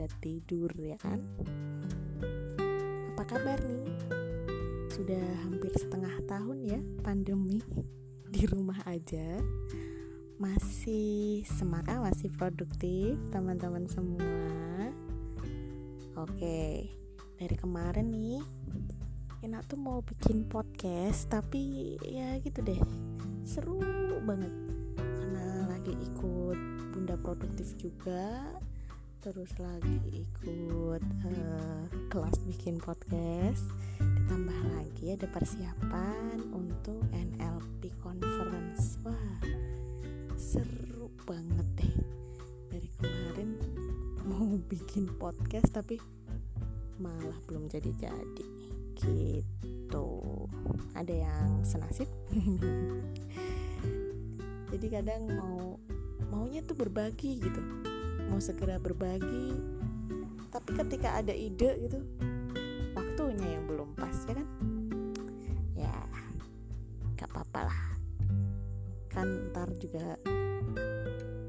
pada tidur ya kan? Apa kabar nih? Sudah hampir setengah tahun ya pandemi Di rumah aja. Masih semangat, masih produktif teman-teman semua. Oke, dari kemarin nih Enak tuh mau bikin podcast Tapi ya gitu deh Seru banget. Karena lagi ikut Bunda Produktif juga Terus lagi ikut uh, kelas bikin podcast. Ditambah lagi ada persiapan untuk NLP Conference. Wah seru banget deh. Dari kemarin mau bikin podcast tapi malah belum jadi-jadi. Gitu. Ada yang senasib? Jadi kadang mau maunya tuh berbagi gitu mau segera berbagi. Tapi ketika ada ide gitu waktunya yang belum pas ya kan? Ya gak apa-apa lah. Kan ntar juga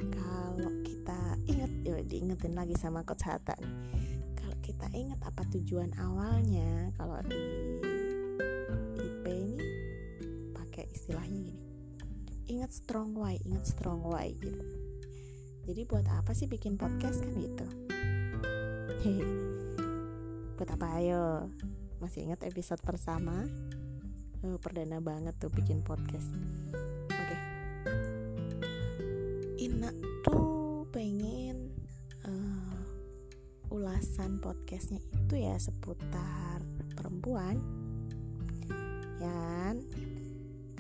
kalau kita ingat ya diingetin lagi sama coach Hatta kalau kita ingat apa tujuan awalnya kalau di IP ini pakai istilahnya gini ingat strong why ingat strong why gitu jadi buat apa sih bikin podcast kan gitu. Hehe. Buat apa? Ayo. Masih ingat episode pertama? Oh, perdana banget tuh bikin podcast. Ina tuh pengen uh, ulasan podcastnya itu ya seputar perempuan. Ya kan?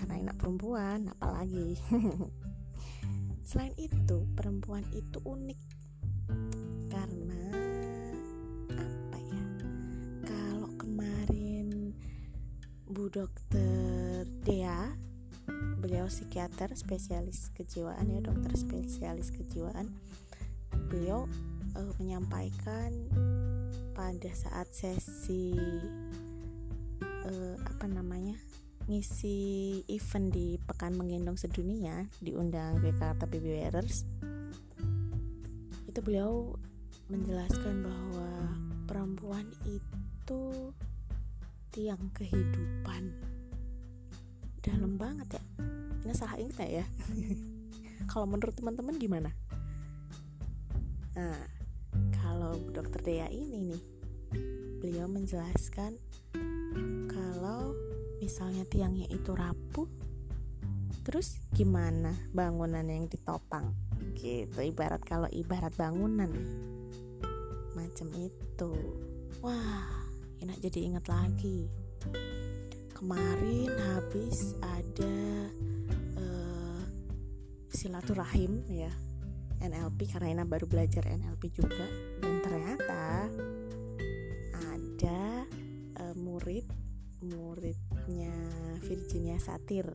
karena Ina perempuan apalagi selain itu perempuan itu unik. Karena apa ya? Kalau kemarin Bu Dokter Dea beliau psikiater spesialis kejiwaan ya dokter spesialis kejiwaan beliau uh, menyampaikan pada saat sesi uh, apa namanya ngisi event di pekan menggendong sedunia diundang Jakarta Baby Wearers. Itu beliau menjelaskan bahwa perempuan itu tiang kehidupan. Dalam banget ya. Ini salah ingat ya? Kalau menurut teman-teman gimana? Nah kalau dokter Dea ini nih beliau menjelaskan kalau misalnya tiangnya itu rapuh terus gimana bangunan yang ditopang? Gitu ibarat kalau ibarat bangunan. Macam itu. Wah enak jadi ingat lagi. Kemarin habis ada uh, silaturahim ya NLP karena Ina baru belajar NLP juga. Dan ternyata ada uh, murid muridnya Virginia Satir.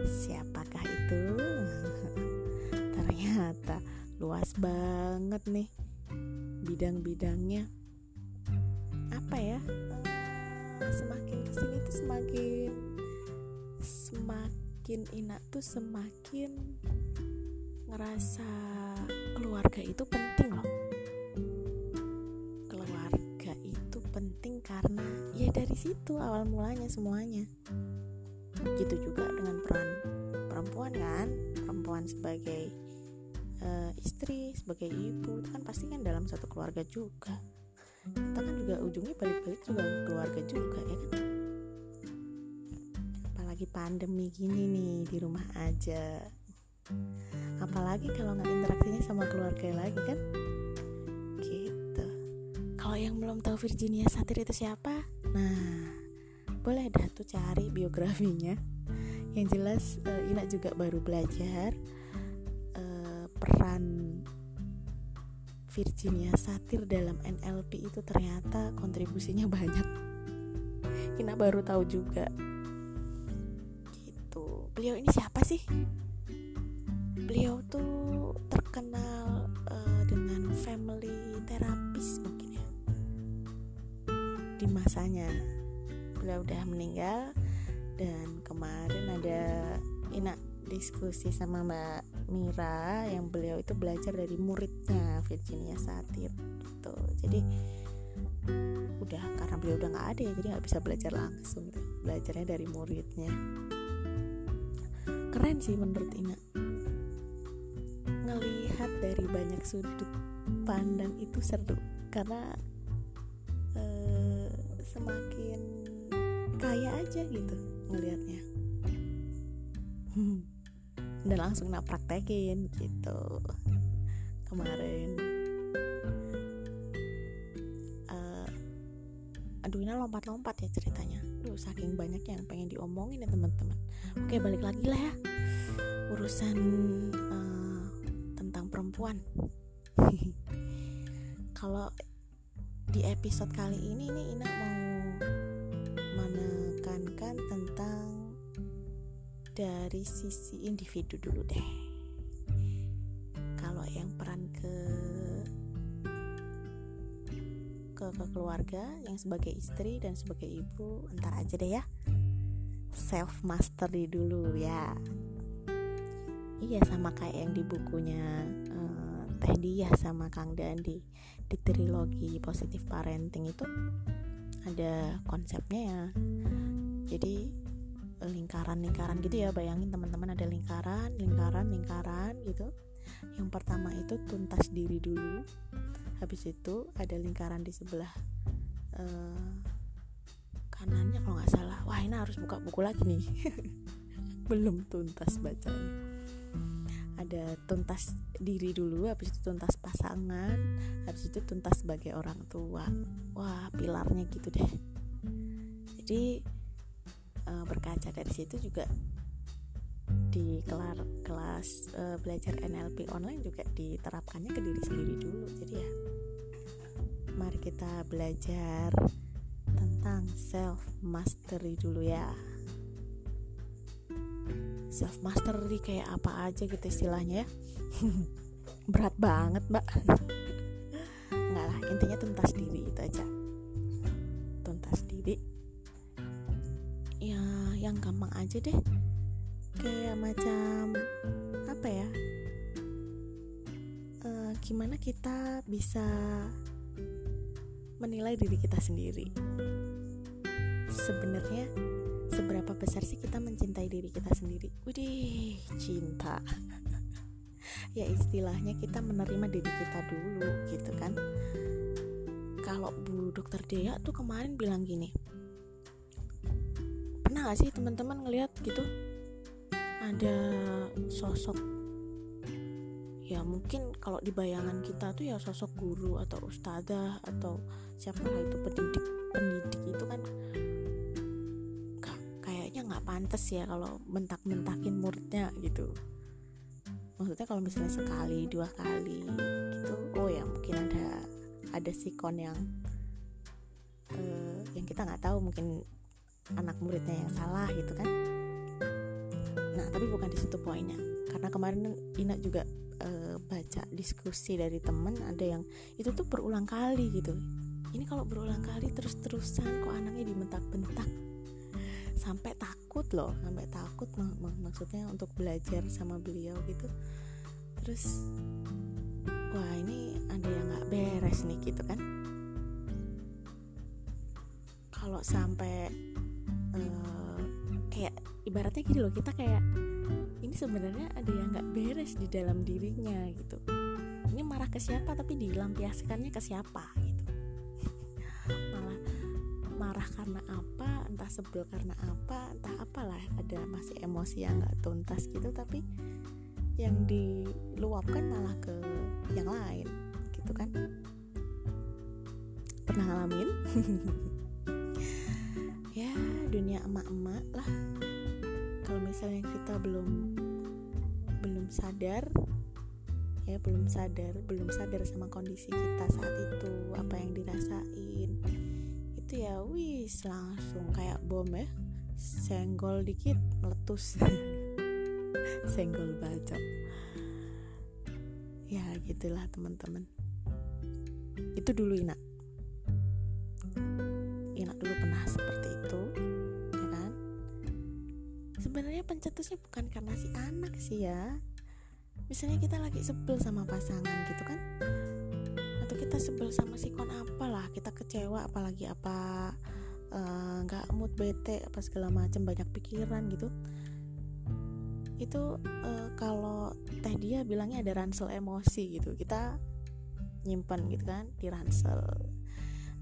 Siapakah itu? Ternyata luas banget nih bidang-bidangnya. Apa ya? Semakin ke sini tuh semakin semakin Ina tuh semakin ngerasa keluarga itu penting loh penting karena ya dari situ awal mulanya semuanya. Gitu juga dengan peran perempuan kan. Perempuan sebagai uh, istri sebagai ibu itu kan pasti kan dalam satu keluarga juga. Kita kan juga ujungnya balik-balik juga keluarga juga ya kan? Apalagi pandemi gini nih di rumah aja. Apalagi kalau nggak interaksinya sama keluarga lagi kan kalau yang belum tahu Virginia Satir itu siapa nah boleh dah tuh cari biografinya yang jelas uh, Ina juga baru belajar uh, peran Virginia Satir dalam NLP itu ternyata kontribusinya banyak. Kina baru tahu juga. Gitu. Beliau ini siapa sih? Beliau tuh terkenal uh, dengan family terapis mungkin. Masanya. Beliau udah meninggal dan kemarin ada Ina diskusi sama Mbak Mira yang beliau itu belajar dari muridnya Virginia Satir gitu. Jadi udah karena beliau udah nggak ada ya jadi nggak bisa belajar langsung gitu. belajarnya dari muridnya. Keren sih menurut Ina. Ngelihat dari banyak sudut pandang itu seru karena semakin kaya aja gitu ngelihatnya. Dan langsung nak praktekin gitu. Kemarin uh, aduh ini lompat-lompat ya ceritanya. Duh saking banyak yang pengen diomongin ya teman-teman. Oke balik lagi lah ya. Urusan uh, tentang perempuan. Kalau di episode kali ini nih Ina mau menekankan tentang dari sisi individu dulu deh. Kalau yang peran ke ke, ke keluarga yang sebagai istri dan sebagai ibu entar aja deh ya. Self mastery dulu ya. Iya sama kayak yang di bukunya Teh Dia sama Kang Dandi di trilogi positif parenting itu ada konsepnya ya jadi lingkaran-lingkaran gitu ya bayangin teman-teman ada lingkaran lingkaran lingkaran gitu. Yang pertama itu tuntas diri dulu. Habis itu ada lingkaran di sebelah uh, kanannya kalau nggak salah. Wah ini harus buka buku lagi nih. Belum tuntas bacanya. Ada tuntas diri dulu habis itu tuntas pasangan habis itu tuntas sebagai orang tua. Wah pilarnya gitu deh. Jadi uh, berkaca dari situ juga di kelar kelas uh, belajar NLP online juga diterapkannya ke diri sendiri dulu. Jadi ya mari kita belajar tentang self mastery dulu ya. Self mastery kayak apa aja gitu istilahnya ya. Berat banget mbak. Nggak lah intinya tuntas diri itu aja. Tuntas diri yang gampang aja deh. Kayak macam apa ya? Uh, gimana kita bisa menilai diri kita sendiri? Sebenarnya seberapa besar sih kita mencintai diri kita sendiri? Widih cinta. Ya istilahnya kita menerima diri kita dulu gitu kan. Kalau Bu Dokter Dea tuh kemarin bilang gini pernah gak sih teman-teman ngelihat gitu? Ada sosok ya mungkin kalau di bayangan kita tuh ya sosok guru atau ustazah atau siapa itu pendidik pendidik itu kan kayaknya nggak pantas ya kalau mentak-mentakin muridnya gitu. Maksudnya kalau misalnya sekali dua kali gitu oh ya mungkin ada ada sikon yang uh, yang kita nggak tahu mungkin anak muridnya yang salah gitu kan. Nah tapi bukan di situ poinnya. Karena kemarin Ina juga e, baca diskusi dari temen ada yang itu tuh berulang kali gitu. Ini kalau berulang kali terus-terusan kok anaknya dimentak-bentak sampai takut loh sampai takut mak mak maksudnya untuk belajar sama beliau gitu. Terus wah ini ada yang nggak beres nih gitu kan. Kalau sampai uh, kayak ibaratnya gini loh kita kayak ini sebenarnya ada yang nggak beres di dalam dirinya gitu. Ini marah ke siapa tapi dilampiaskannya ke siapa gitu. Malah marah karena apa entah sebel karena apa entah apalah ada masih emosi yang nggak tuntas gitu tapi yang diluapkan malah ke yang lain gitu kan. Pernah ngalamin emak-emak lah. Kalau misalnya kita belum belum sadar ya belum sadar belum sadar sama kondisi kita saat itu apa yang dirasain itu ya wis langsung kayak bom ya. Senggol dikit meletus. Senggol bacok. Ya gitulah teman-teman. Itu dulu nak pencetusnya bukan karena si anak sih ya. Misalnya kita lagi sebel sama pasangan gitu kan atau kita sebel sama sikon apalah kita kecewa apalagi apa eh, nggak uh, mood bete apa segala macam banyak pikiran gitu. Itu uh, kalau teh dia bilangnya ada ransel emosi gitu kita nyimpan gitu kan di ransel.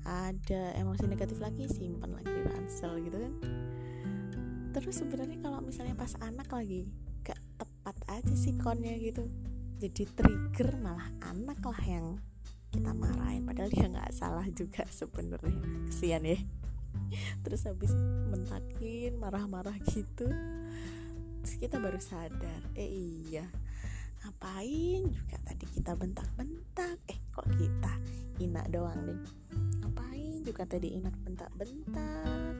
Ada emosi negatif lagi simpan lagi di ransel gitu kan terus sebenarnya kalau misalnya pas anak lagi gak tepat aja sih konnya gitu. Jadi trigger malah anak lah yang kita marahin. Padahal dia nggak salah juga sebenarnya. Kesian ya. Terus habis mentakin marah-marah gitu terus kita baru sadar eh iya. Ngapain juga tadi kita bentak-bentak? Eh kok kita ina doang nih? Ngapain juga tadi ina bentak-bentak?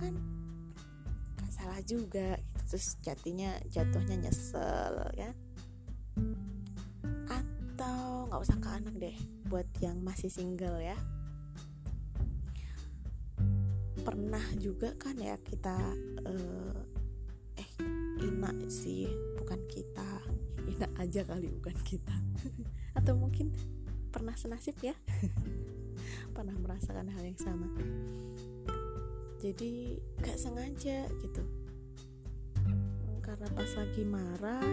Kan salah juga gitu. terus jatinya jatuhnya nyesel ya. Atau nggak usah ke anak deh buat yang masih single ya. Pernah juga kan ya kita uh, eh Ina sih bukan kita. Ina aja kali bukan kita. Atau mungkin pernah senasib ya. Pernah merasakan hal yang sama. Jadi gak sengaja gitu karena pas lagi marah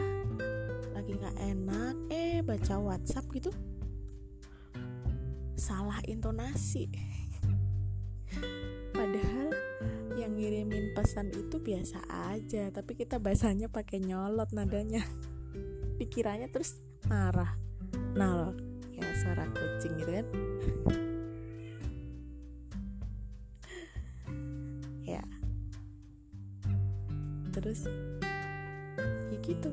lagi gak enak eh baca WhatsApp gitu salah intonasi. Padahal yang ngirimin pesan itu biasa aja tapi kita bahasanya pakai nyolot nadanya. Dikiranya terus marah. Loh ya suara kucing gitu kan. Ya. Terus gitu.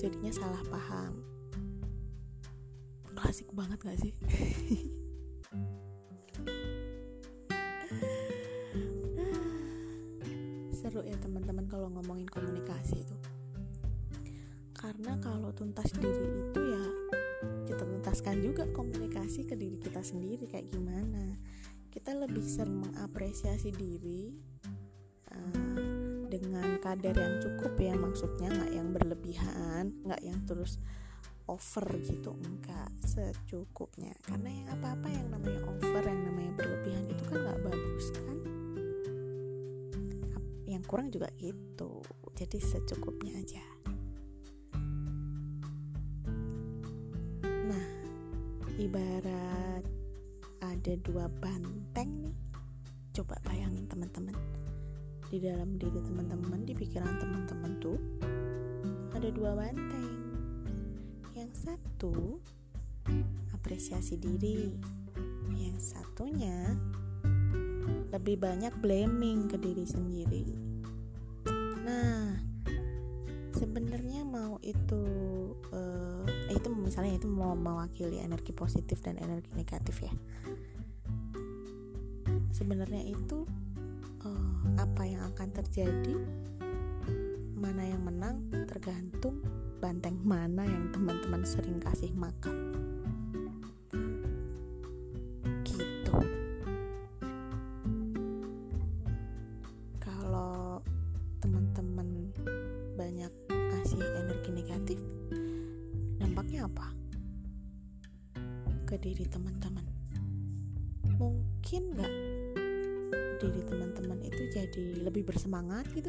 Jadinya salah paham. Klasik banget gak sih? Seru ya teman-teman kalau ngomongin komunikasi itu. Karena kalau tuntas diri itu ya kita tuntaskan juga komunikasi ke diri kita sendiri kayak gimana. Kita lebih sering mengapresiasi diri uh, dengan kadar yang cukup ya maksudnya nggak yang berlebihan nggak yang terus over gitu enggak secukupnya. Karena yang apa-apa yang namanya over yang namanya berlebihan itu kan nggak bagus kan? Yang kurang juga gitu. Jadi secukupnya aja. Nah ibarat ada dua banteng nih. Coba bayangin teman-teman di dalam diri teman-teman di pikiran teman-teman tuh ada dua banteng. Satu apresiasi diri. Yang satunya lebih banyak blaming ke diri sendiri. Nah sebenarnya mau itu uh, itu misalnya itu mau mewakili energi positif dan energi negatif ya. Sebenarnya itu apa yang akan terjadi mana yang menang tergantung banteng mana yang teman-teman sering kasih makan. Gitu. Kalau teman-teman banyak kasih energi negatif dampaknya apa? Ke diri teman-teman. Mungkin nggak diri teman-teman itu jadi lebih bersemangat gitu.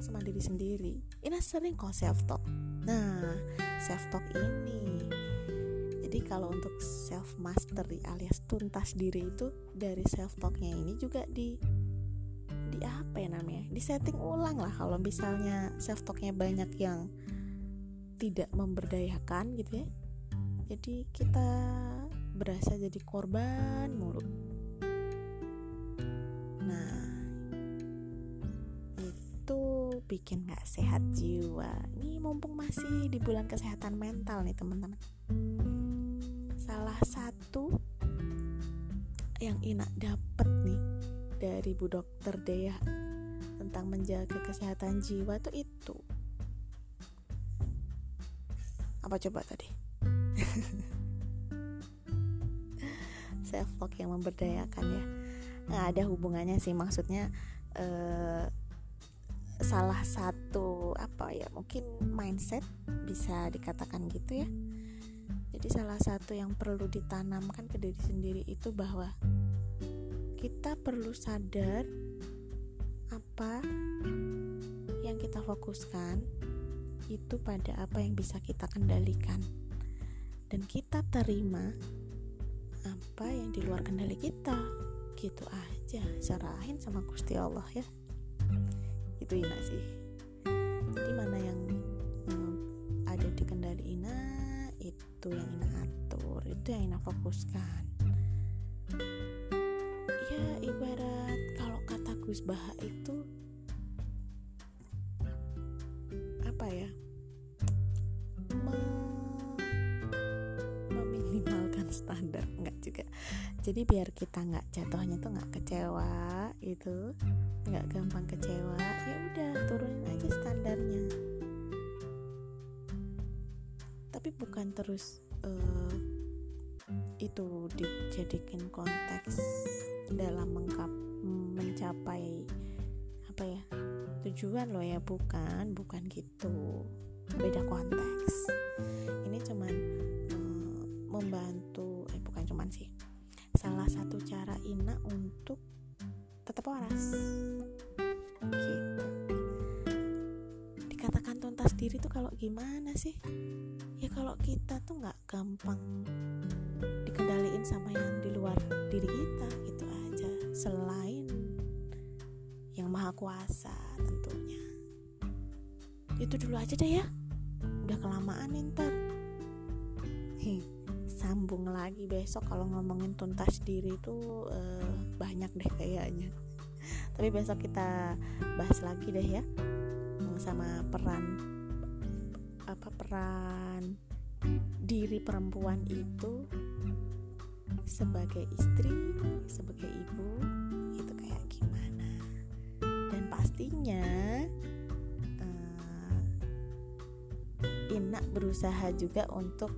Sama diri sendiri. Ini sering kok self talk nah self talk ini. Jadi kalau untuk self mastery alias tuntas diri itu dari self talknya ini juga di di apa ya namanya? Di setting ulang lah kalau misalnya self talknya banyak yang tidak memberdayakan gitu ya. Jadi kita berasa jadi korban mulu. Bikin gak sehat jiwa. Nih mumpung masih di bulan kesehatan mental nih teman-teman. Salah satu yang Ina dapet nih dari Bu Dokter Dea tentang menjaga kesehatan jiwa tuh itu. Apa coba tadi? Self love yang memberdayakan ya. Nggak ada hubungannya sih maksudnya eh, salah satu apa ya mungkin mindset bisa dikatakan gitu ya. Jadi salah satu yang perlu ditanamkan ke diri sendiri itu bahwa kita perlu sadar apa yang kita fokuskan itu pada apa yang bisa kita kendalikan. Dan kita terima apa yang di luar kendali kita. Gitu aja. Serahin sama Gusti Allah ya. Itu Ina sih. Jadi mana yang um, ada di kendali Ina itu yang Ina atur. Itu yang Ina fokuskan ibarat kalau kata Gus Baha itu apa ya meminimalkan standar enggak juga. Jadi biar kita nggak jatuhnya tuh nggak kecewa itu nggak gampang kecewa ya udah turunin aja standarnya. Tapi bukan terus uh, itu dijadikan konteks dalam mengkap, mencapai apa ya tujuan loh ya bukan bukan gitu. Beda konteks. Ini cuman uh, membantu eh bukan cuman sih. Salah satu cara Ina untuk tetap waras. Gitu diri tuh kalau gimana sih? Ya kalau kita tuh nggak gampang dikendaliin sama yang di luar diri kita gitu aja. Selain yang maha kuasa tentunya. Itu dulu aja deh ya. Udah kelamaan ntar. Sambung lagi besok kalau ngomongin tuntas diri itu uh, banyak deh kayaknya. Tapi besok kita bahas lagi deh ya sama peran apa peran diri perempuan itu sebagai istri sebagai ibu itu kayak gimana dan pastinya uh, Ina berusaha juga untuk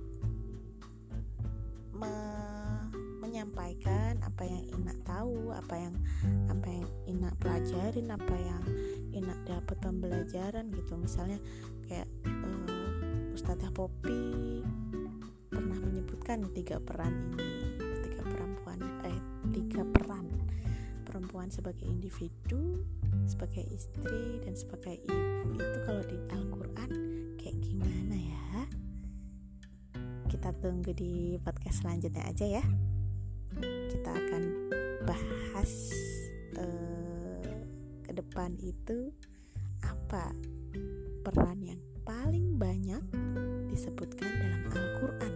menyampaikan apa yang Ina tahu, apa yang apa yang Ina pelajarin, apa yang Ina dapat pembelajaran gitu. Misalnya kayak Ustazah Popi pernah menyebutkan tiga peran ini, tiga perempuan eh tiga peran perempuan sebagai individu, sebagai istri dan sebagai ibu itu kalau di Al-Qur'an kayak gimana ya? Kita tunggu di podcast selanjutnya aja ya kita akan bahas uh, ke depan itu apa peran disebutkan dalam Al-Quran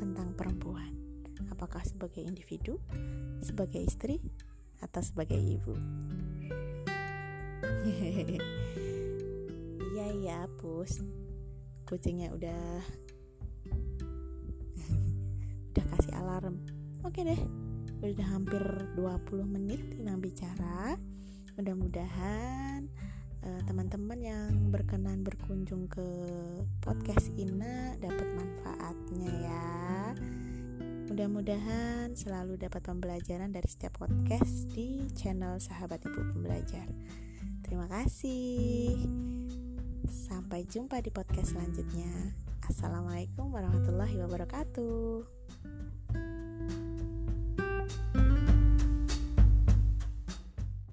tentang perempuan. Apakah sebagai individu sebagai istri atau sebagai ibu? Iya iya pus. Kucingnya udah udah kasih alarm. Oke deh, udah hampir 20 menit Ina bicara. Mudah-mudahan uh, teman-teman yang berkenan berkunjung ke podcast Ina dapat manfaatnya ya. Mudah-mudahan selalu dapat pembelajaran dari setiap podcast di channel Sahabat Ibu Pembelajar. Terima kasih. Sampai jumpa di podcast selanjutnya. Assalamualaikum warahmatullahi wabarakatuh.